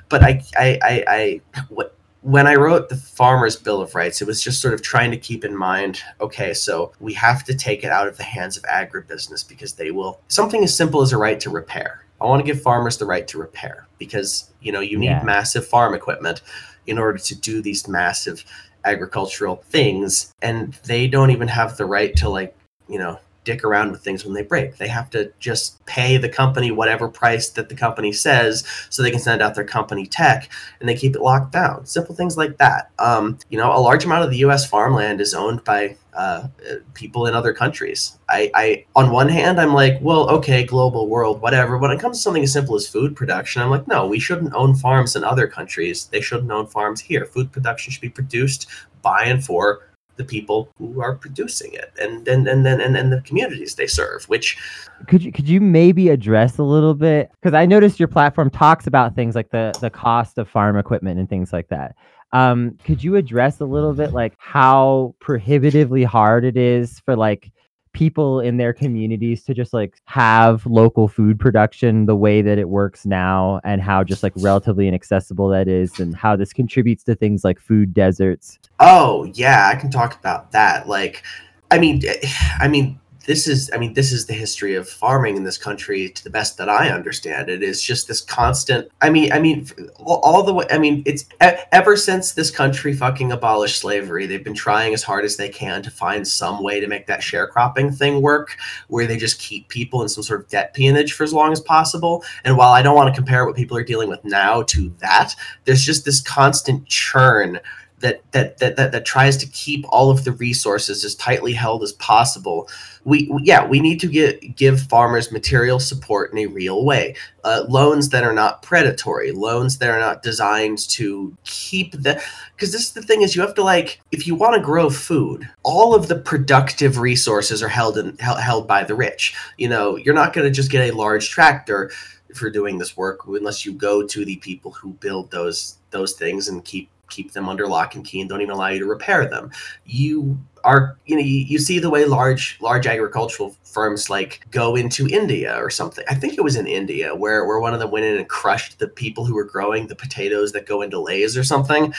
but I I I, I what when I wrote the Farmers Bill of Rights, it was just sort of trying to keep in mind okay, so we have to take it out of the hands of agribusiness because they will. Something as simple as a right to repair. I want to give farmers the right to repair because, you know, you need yeah. massive farm equipment in order to do these massive agricultural things and they don't even have the right to like you know dick around with things when they break they have to just pay the company whatever price that the company says so they can send out their company tech and they keep it locked down simple things like that um, you know a large amount of the us farmland is owned by uh, people in other countries. I, I, on one hand, I'm like, well, okay, global world, whatever. When it comes to something as simple as food production, I'm like, no, we shouldn't own farms in other countries. They shouldn't own farms here. Food production should be produced by and for the people who are producing it and and and then and, and, the communities they serve which could you could you maybe address a little bit? Because i noticed your platform talks about things like the the cost of farm equipment and things like that. Um, could you address a little bit like how prohibitively hard it is for like people in their communities to just like have local food production the way that it works now and how just like relatively inaccessible that is and how this contributes to things like food deserts Oh yeah, I can talk about that. Like, I mean, *sighs* I mean, this is, I mean, this is the history of farming in this country. To the best that I understand it, is just this constant. I mean, I mean, all, the way. I mean, it's ever since this country fucking abolished slavery, they've been trying as hard as they can to find some way to make that sharecropping thing work, where they just keep people in some sort of debt peonage for as long as possible. And while I don't want to compare what people are dealing with now to that, there's just this constant churn that that that that, that tries to keep all of the resources as tightly held as possible. We, yeah, we need to get give farmers material support in a real way. Uh, loans that are not predatory, loans that are not designed to keep the because this is the thing is you have to like if you want to grow food, all of the productive resources are held in held, held by the rich. You know, you're not going to just get a large tractor for doing this work unless you go to the people who build those those things and keep keep them under lock and key and don't even allow you to repair them. You are you know you, you see the way large large agricultural firms like go into India or something. I think it was in India where where one of them went in and crushed the people who were growing the potatoes that go into Lay's or something.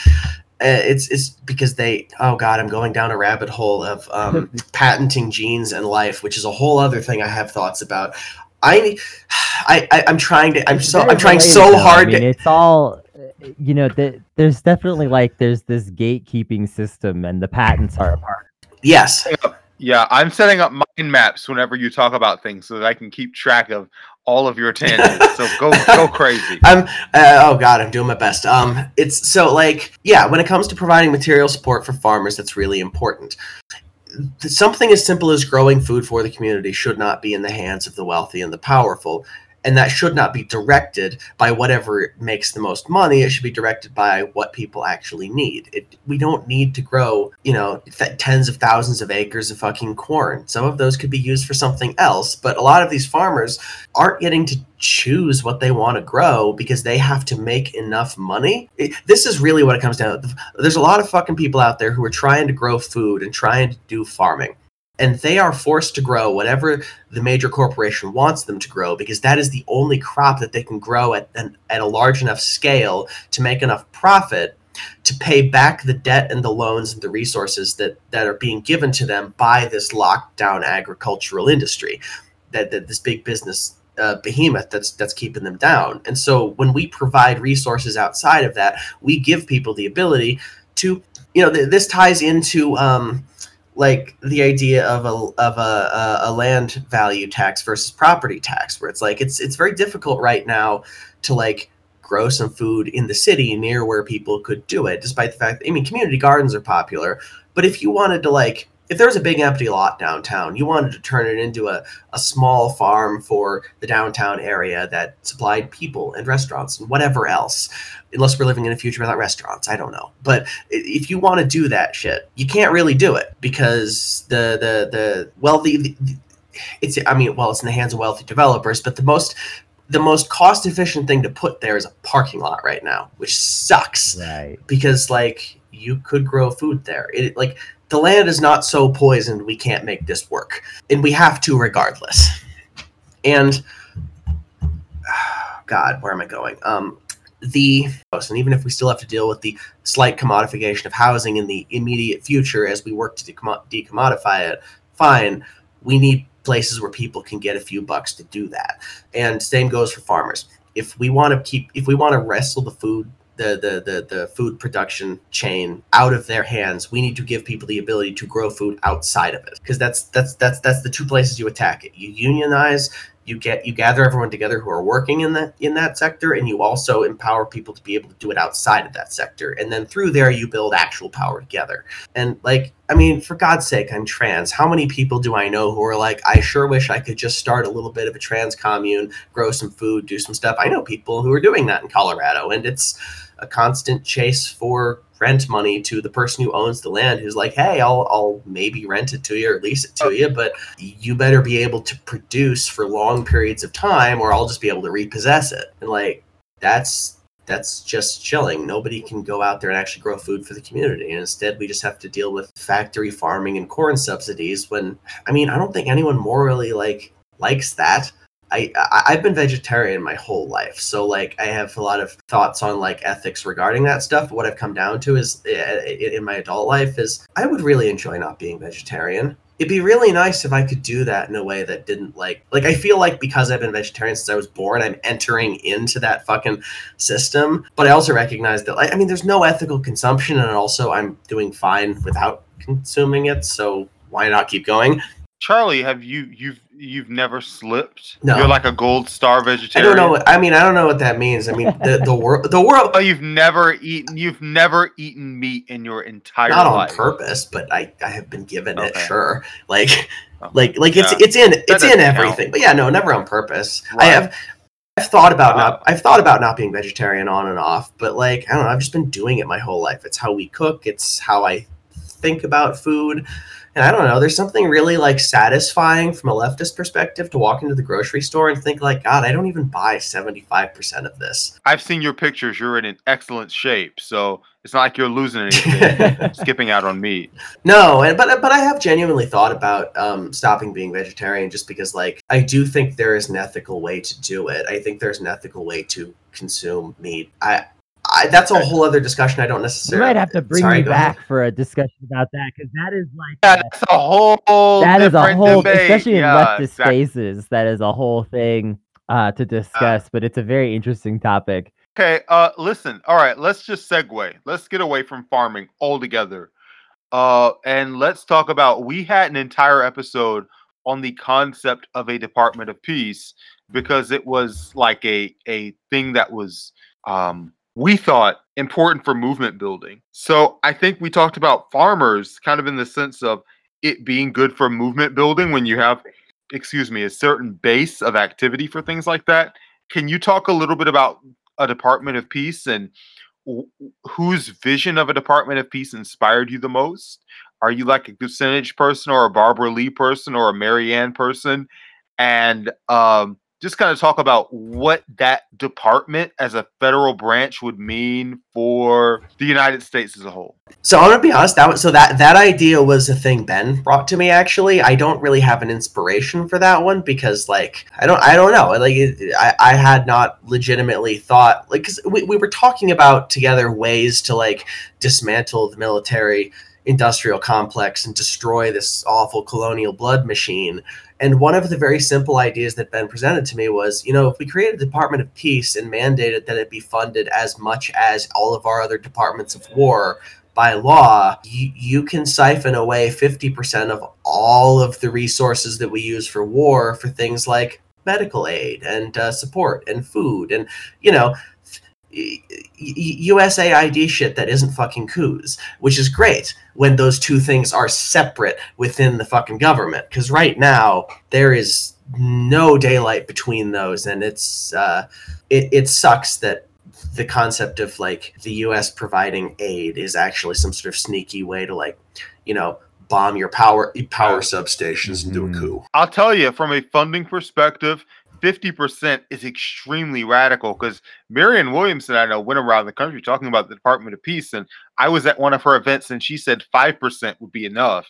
Uh, it's it's because they oh god I'm going down a rabbit hole of um, *laughs* patenting genes and life, which is a whole other thing I have thoughts about. I, *sighs* I, I am trying to. I'm so. I'm trying so hard. I mean, to, it's all, you know, the, there's definitely like there's this gatekeeping system, and the patents are a part. yes, Yeah, I'm setting up mind maps whenever you talk about things so that I can keep track of all of your tangents. so go go crazy. *laughs* I'm. Uh, oh God, I'm doing my best. Um, it's so like yeah. When it comes to providing material support for farmers, that's really important. Something as simple as growing food for the community should not be in the hands of the wealthy and the powerful, and that should not be directed by whatever makes the most money. It should be directed by what people actually need. It, we don't need to grow, you know, th- tens of thousands of acres of fucking corn. Some of those could be used for something else, but a lot of these farmers aren't getting to choose what they want to grow because they have to make enough money. It, this is really what it comes down to. There's a lot of fucking people out there who are trying to grow food and trying to do farming. And they are forced to grow whatever the major corporation wants them to grow because that is the only crop that they can grow at, an, at a large enough scale to make enough profit to pay back the debt and the loans and the resources that, that are being given to them by this lockdown agricultural industry, that, that this big business uh, behemoth that's that's keeping them down. And so when we provide resources outside of that, we give people the ability to, you know, th- this ties into um, like the idea of a of a, a, land value tax versus property tax, where it's like it's it's very difficult right now to like grow some food in the city near where people could do it, despite the fact that, I mean community gardens are popular. But if you wanted to like if there was a big empty lot downtown, you wanted to turn it into a, a small farm for the downtown area that supplied people and restaurants and whatever else. Unless we're living in a future without restaurants, I don't know. But if you want to do that shit, you can't really do it because the the the wealthy. The, the, it's I mean, well, it's in the hands of wealthy developers, but the most the most cost efficient thing to put there is a parking lot right now, which sucks Right. because like you could grow food there. It like the land is not so poisoned we can't make this work, and we have to regardless. And *sighs* God, where am I going? Um, the and even if we still have to deal with the slight commodification of housing in the immediate future as we work to decom- decommodify it, fine. We need places where people can get a few bucks to do that. And same goes for farmers. If we want to keep, if we want to wrestle the food the, the the the food production chain out of their hands we need to give people the ability to grow food outside of it. Because that's that's that's that's the two places you attack it. You unionize you get you gather everyone together who are working in that in that sector and you also empower people to be able to do it outside of that sector. And then through there you build actual power together. And like i mean for god's sake i'm trans. How many people do i know who are like i sure wish i could just start a little bit of a trans commune grow some food do some stuff. I know people who are doing that in colorado and it's a constant chase for rent money to the person who owns the land who's like hey i'll, I'll maybe rent it to you or lease it to oh. you but you better be able to produce for long periods of time or i'll just be able to repossess it and like that's that's just chilling. Nobody can go out there and actually grow food for the community. And instead, we just have to deal with factory farming and corn subsidies. When I mean, I don't think anyone morally like likes that. I, I've been vegetarian my whole life, so like I have a lot of thoughts on like ethics regarding that stuff. But what I've come down to is uh, in my adult life is I would really enjoy not being vegetarian it'd be really nice if I could do that in a way that didn't like like I feel like because I've been vegetarian since I was born, I'm entering into that fucking system. But I also recognize that like I mean there's no ethical consumption and also I'm doing fine without consuming it, so why not keep going? Charlie, have you you've you've never slipped? No. You're like a gold star vegetarian. I don't know. What, I mean, I don't know what that means. I mean, the the world, the world, *laughs* Oh, you've never eaten you've never eaten meat in your entire not on purpose, but I I have been given it. Sure, like Oh, like like it's yeah. it's in it's in count. everything. But yeah, no, never on purpose. I have. I've thought about Wow. not. I've thought about not being vegetarian on and off, but like I don't know. I've just been doing it my whole life. It's how we cook. It's how I think about food, and I don't know. There's something really like satisfying from a leftist perspective to walk into the grocery store and think like, God, I don't even buy seventy five percent of this. I've seen your pictures. You're in an excellent shape, so it's not like you're losing anything. *laughs* skipping out on meat. No, and but but I have genuinely thought about um, stopping being vegetarian just because like I do think there is an ethical way to do it. I think there's an ethical way to consume meat. I, I that's a whole other discussion. I don't necessarily. You might have to bring Sorry, you go ahead. back for a discussion about that because that is like Yeah, a- that's a whole that is a whole, debate. especially in yeah, leftist exactly. spaces, that is a whole thing uh, to discuss. but it's a very interesting topic. Okay, uh listen. All right, let's just segue. Let's get away from farming altogether. Uh and let's talk about we had an entire episode on the concept of a Department of Peace because it was like a a thing that was um we thought important for movement building. So I think we talked about farmers kind of in the sense of it being good for movement building when you have excuse me a certain base of activity for things like that. Can you talk a little bit about a Department of Peace and wh- whose vision of a Department of Peace inspired you the most? Are you like a Kucinich person or a Barbara Lee person or a Marianne person? And um, just kind of talk about what that department as a federal branch would mean for the United States as a whole. So I'm gonna be honest. That so that that idea was a thing Ben brought to me. Actually, I don't really have an inspiration for that one because, like, I don't, I don't know. Like, I, I had not legitimately thought like because we, we were talking about together ways to like dismantle the military industrial complex and destroy this awful colonial blood machine. And one of the very simple ideas that Ben presented to me was, you know, if we created a Department of Peace and mandated that it be funded as much as all of our other departments of war by law, you, you can siphon away 50% of all of the resources that we use for war for things like medical aid and uh, support and food and, you know, USAID shit that isn't fucking coups, which is great when those two things are separate within the fucking government. Because right now there is no daylight between those, and it's uh, it, it sucks that the concept of like the U.S. providing aid is actually some sort of sneaky way to like, you know, bomb your power power substations and do a Mhm. coup. I'll tell you from a funding perspective, 50% is extremely radical because Marianne Williamson, I know, went around the country talking about the Department of Peace. And I was at one of her events and she said 5% would be enough.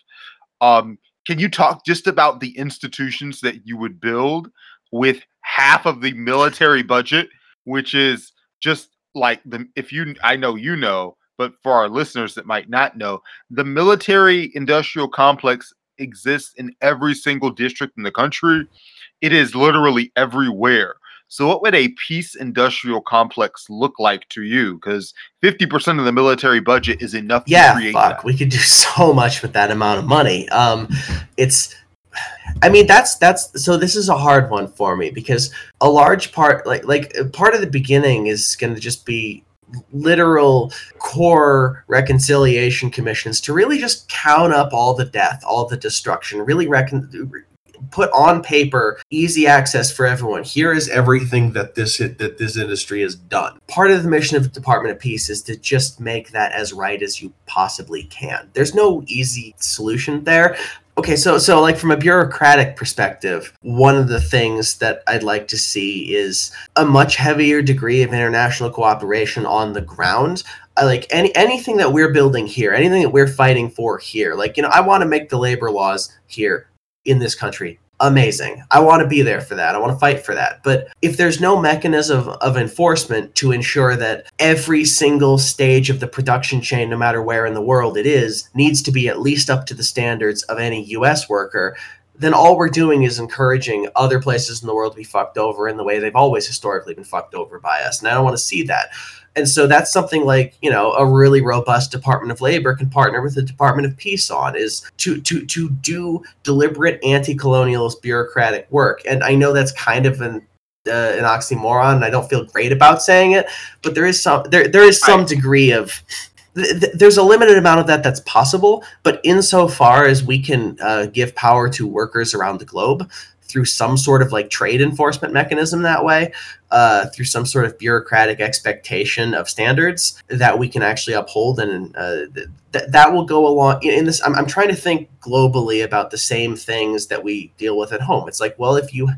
Um, can you talk just about the institutions that you would build with half of the military budget, which is just like the, if you, I know you know, but for our listeners that might not know, the military industrial complex exists in every single district in the country. It is literally everywhere. So, what would a peace industrial complex look like to you? Because 50% of the military budget is enough to yeah fuck that. we could do *laughs* so much with that amount of money um it's i mean that's that's so this is a hard one for me because a large part like like part of the beginning is going to just be literal core reconciliation commissions to really just count up all the death all the destruction really recon put on paper easy access for everyone here is everything that this that this industry has done part of the mission of the department of peace is to just make that as right as you possibly can there's no easy solution there Okay, so so like from a bureaucratic perspective, one of the things that I'd like to see is a much heavier degree of international cooperation on the ground. I like any anything that we're building here, anything that we're fighting for here. Like, you know, I want to make the labor laws here in this country amazing. I want to be there for that. I want to fight for that. But if there's no mechanism of enforcement to ensure that every single stage of the production chain, no matter where in the world it is, needs to be at least up to the standards of any US worker, then all we're doing is encouraging other places in the world to be fucked over in the way they've always historically been fucked over by us. And I don't want to see that. And so that's something like, you know, a really robust Department of Labor can partner with the Department of Peace on is to to to do deliberate anti-colonialist bureaucratic work. And I know that's kind of an uh, an oxymoron and I don't feel great about saying it, but there is some there there is some degree of th- th- there's a limited amount of that that's possible, but insofar as we can uh, give power to workers around the globe, through some sort of like trade enforcement mechanism that way, uh, through some sort of bureaucratic expectation of standards that we can actually uphold, and uh, th- that will go along in this. I'm, I'm trying to think globally about the same things that we deal with at home. It's like, well, if you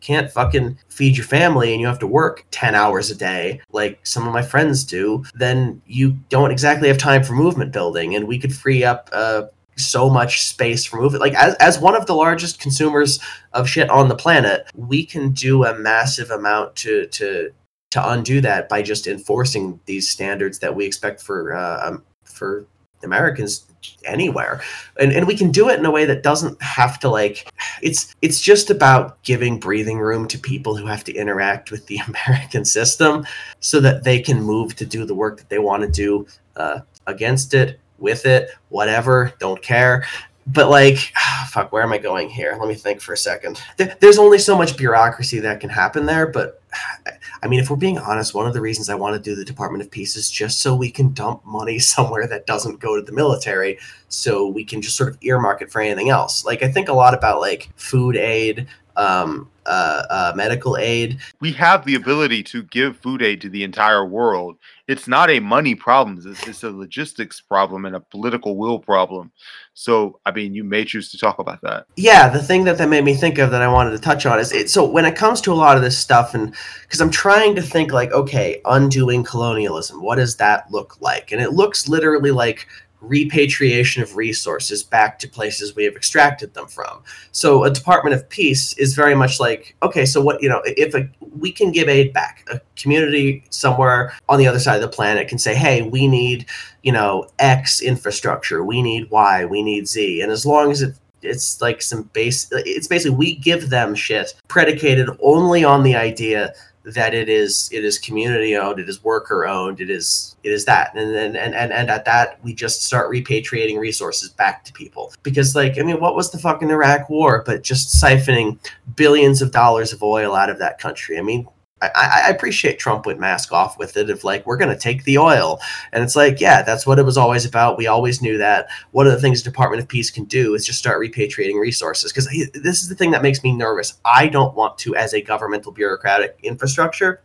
can't fucking feed your family and you have to work 10 hours a day like some of my friends do then you don't exactly have time for movement building and we could free up uh, so much space for movement. Like as, as one of the largest consumers of shit on the planet, we can do a massive amount to to to undo that by just enforcing these standards that we expect for uh, um, for Americans anywhere and and we can do it in a way that doesn't have to like it's it's just about giving breathing room to people who have to interact with the *laughs* American system so that they can move to do the work that they want to do uh, against it with it, whatever, don't care. But like, *sighs* fuck, where am I going here? Let me think for a second. There's only so much bureaucracy that can happen there, but *sighs* I mean, if we're being honest, one of the reasons I want to do the Department of Peace is just so we can dump money *laughs* somewhere that doesn't go to the military, so we can just sort of earmark it for anything else. Like, I think a lot about like food aid, um, uh, uh, medical aid. We have the ability to give food aid to the entire world. It's not a money problem. It's, it's, a logistics problem and a political will problem. So, I mean, you may choose to talk about that. Yeah, the thing that that made me think of that I wanted to touch on is it. So when it comes to a lot of this stuff, and because I'm trying to think like, okay, undoing colonialism, what does that look like? And it looks literally like repatriation of resources back to places we have extracted them from. So a Department of Peace is very much like, okay, so what you know, if a, we can give aid back, a community somewhere on the other side of the planet can say, hey, we need, you know, X infrastructure, we need Y, we need Z, and as long as it it's like some base it's basically we give them shit predicated only on the idea that it is it is community owned, it is worker owned, it is it is that, and then and and and at that we just start repatriating resources back to people. Because like I mean, what was the fucking Iraq War? But just siphoning billions of dollars of oil out of that country? I mean, I, I, appreciate Trump went mask off with it of like we're going to take the oil, and it's like yeah, that's what it was always about. We always knew that. One of the things the Department of Peace can do is just start repatriating resources because this is the thing that makes me nervous. I don't want to, as a governmental bureaucratic infrastructure,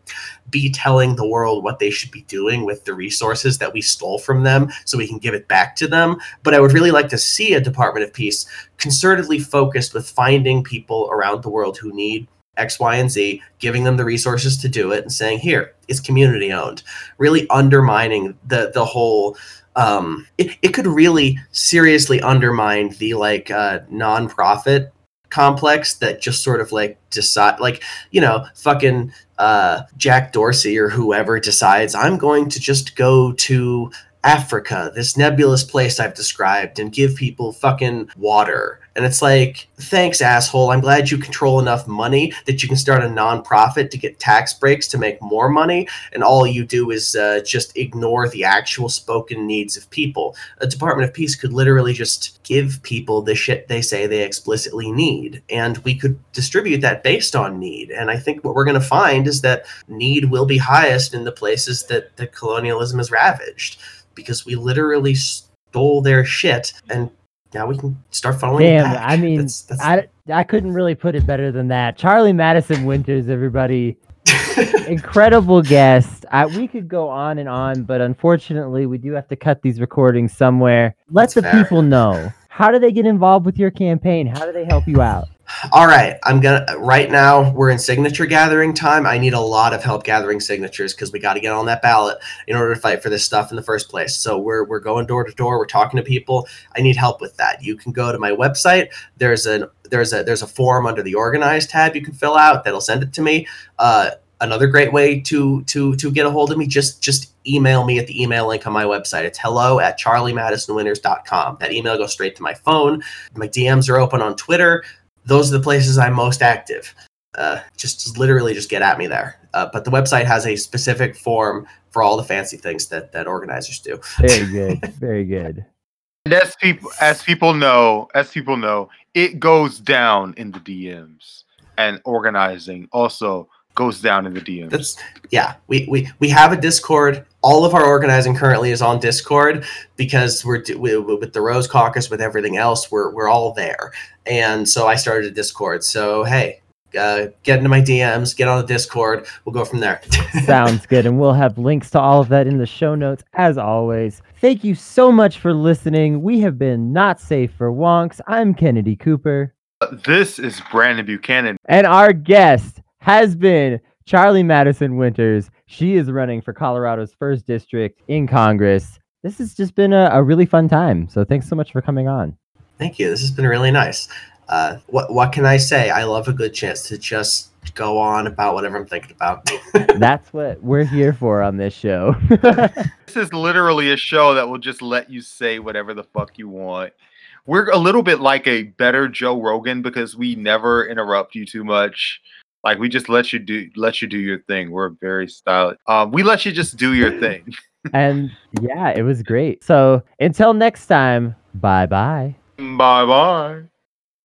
be telling the world what they should be doing with the resources that we stole from them, so we can give it back to them. But I would really like to see a Department of Peace concertedly focused with finding people around the world who need X, Y, and Z, giving them the resources to do it and saying, here, it's community owned, really undermining the the whole um it, it could really seriously undermine the like uh nonprofit complex that just sort of like decide like you know fucking uh jack dorsey or whoever decides i'm going to just go to africa this nebulous place i've described and give people fucking water and it's like, thanks, asshole. I'm glad you control enough money that you can start a nonprofit to get tax breaks to make more money. And all you do is uh, just ignore the actual spoken needs of people. A Department of Peace could literally just give people the shit they say they explicitly need. And we could distribute that based on need. And I think what we're going to find is that need will be highest in the places that, that colonialism has ravaged because we literally stole their shit and now we can start following. Damn, I mean, that's, that's... I I couldn't really put it better than that. Charlie Madison Winters, everybody, *laughs* incredible guest. I, we could go on and on, but unfortunately, we do have to cut these recordings somewhere. Let that's the fair. people know how do they get involved with your campaign? How do they help you out? All right, I'm gonna. Right now, we're in signature gathering time. I need a lot of help gathering signatures because we got to get on that ballot in order to fight for this stuff in the first place. So we're we're going door to door. We're talking to people. I need help with that. You can go to my website. There's an there's a there's a form under the organize tab you can fill out that'll send it to me. Uh, another great way to to to get a hold of me just just email me at the email link on my website it's hello at charliemadisonwinters.com that email goes straight to my phone my dms are open on twitter those are the places i'm most active uh, just, just literally just get at me there uh, but the website has a specific form for all the fancy things that that organizers do Very *laughs* good. Very good. And as people as people know, as people know, it goes down in the DMs, and organizing also goes down in the DMs. That's yeah. We we we have a Discord. All of our organizing currently is on Discord because we're we, with the Rose Caucus, with everything else, we're we're all there. And so I started a Discord. So hey, uh, get into my DMs, get on the Discord. We'll go from there. *laughs* Sounds good. And we'll have links to all of that in the show notes as always. Thank you so much for listening. We have been Not Safe for Wonks. I'm Kennedy Cooper. this is Brandon Buchanan. And our guest has been Charlie Madison Winters. She is running for Colorado's first district in Congress. This has just been a, a really fun time. So thanks so much for coming on. Thank you. This has been really nice. Uh, what what can I say? I love a good chance to just go on about whatever I'm thinking about. *laughs* That's what we're here for on this show. *laughs* This is literally a show that will just let you say whatever the fuck you want. We're a little bit like a better Joe Rogan because we never interrupt you too much. Like we just let you do let you do your thing. We're very stylish. Um, we let you just do your *laughs* thing. and yeah, it was great. So until next time, bye bye. bye bye.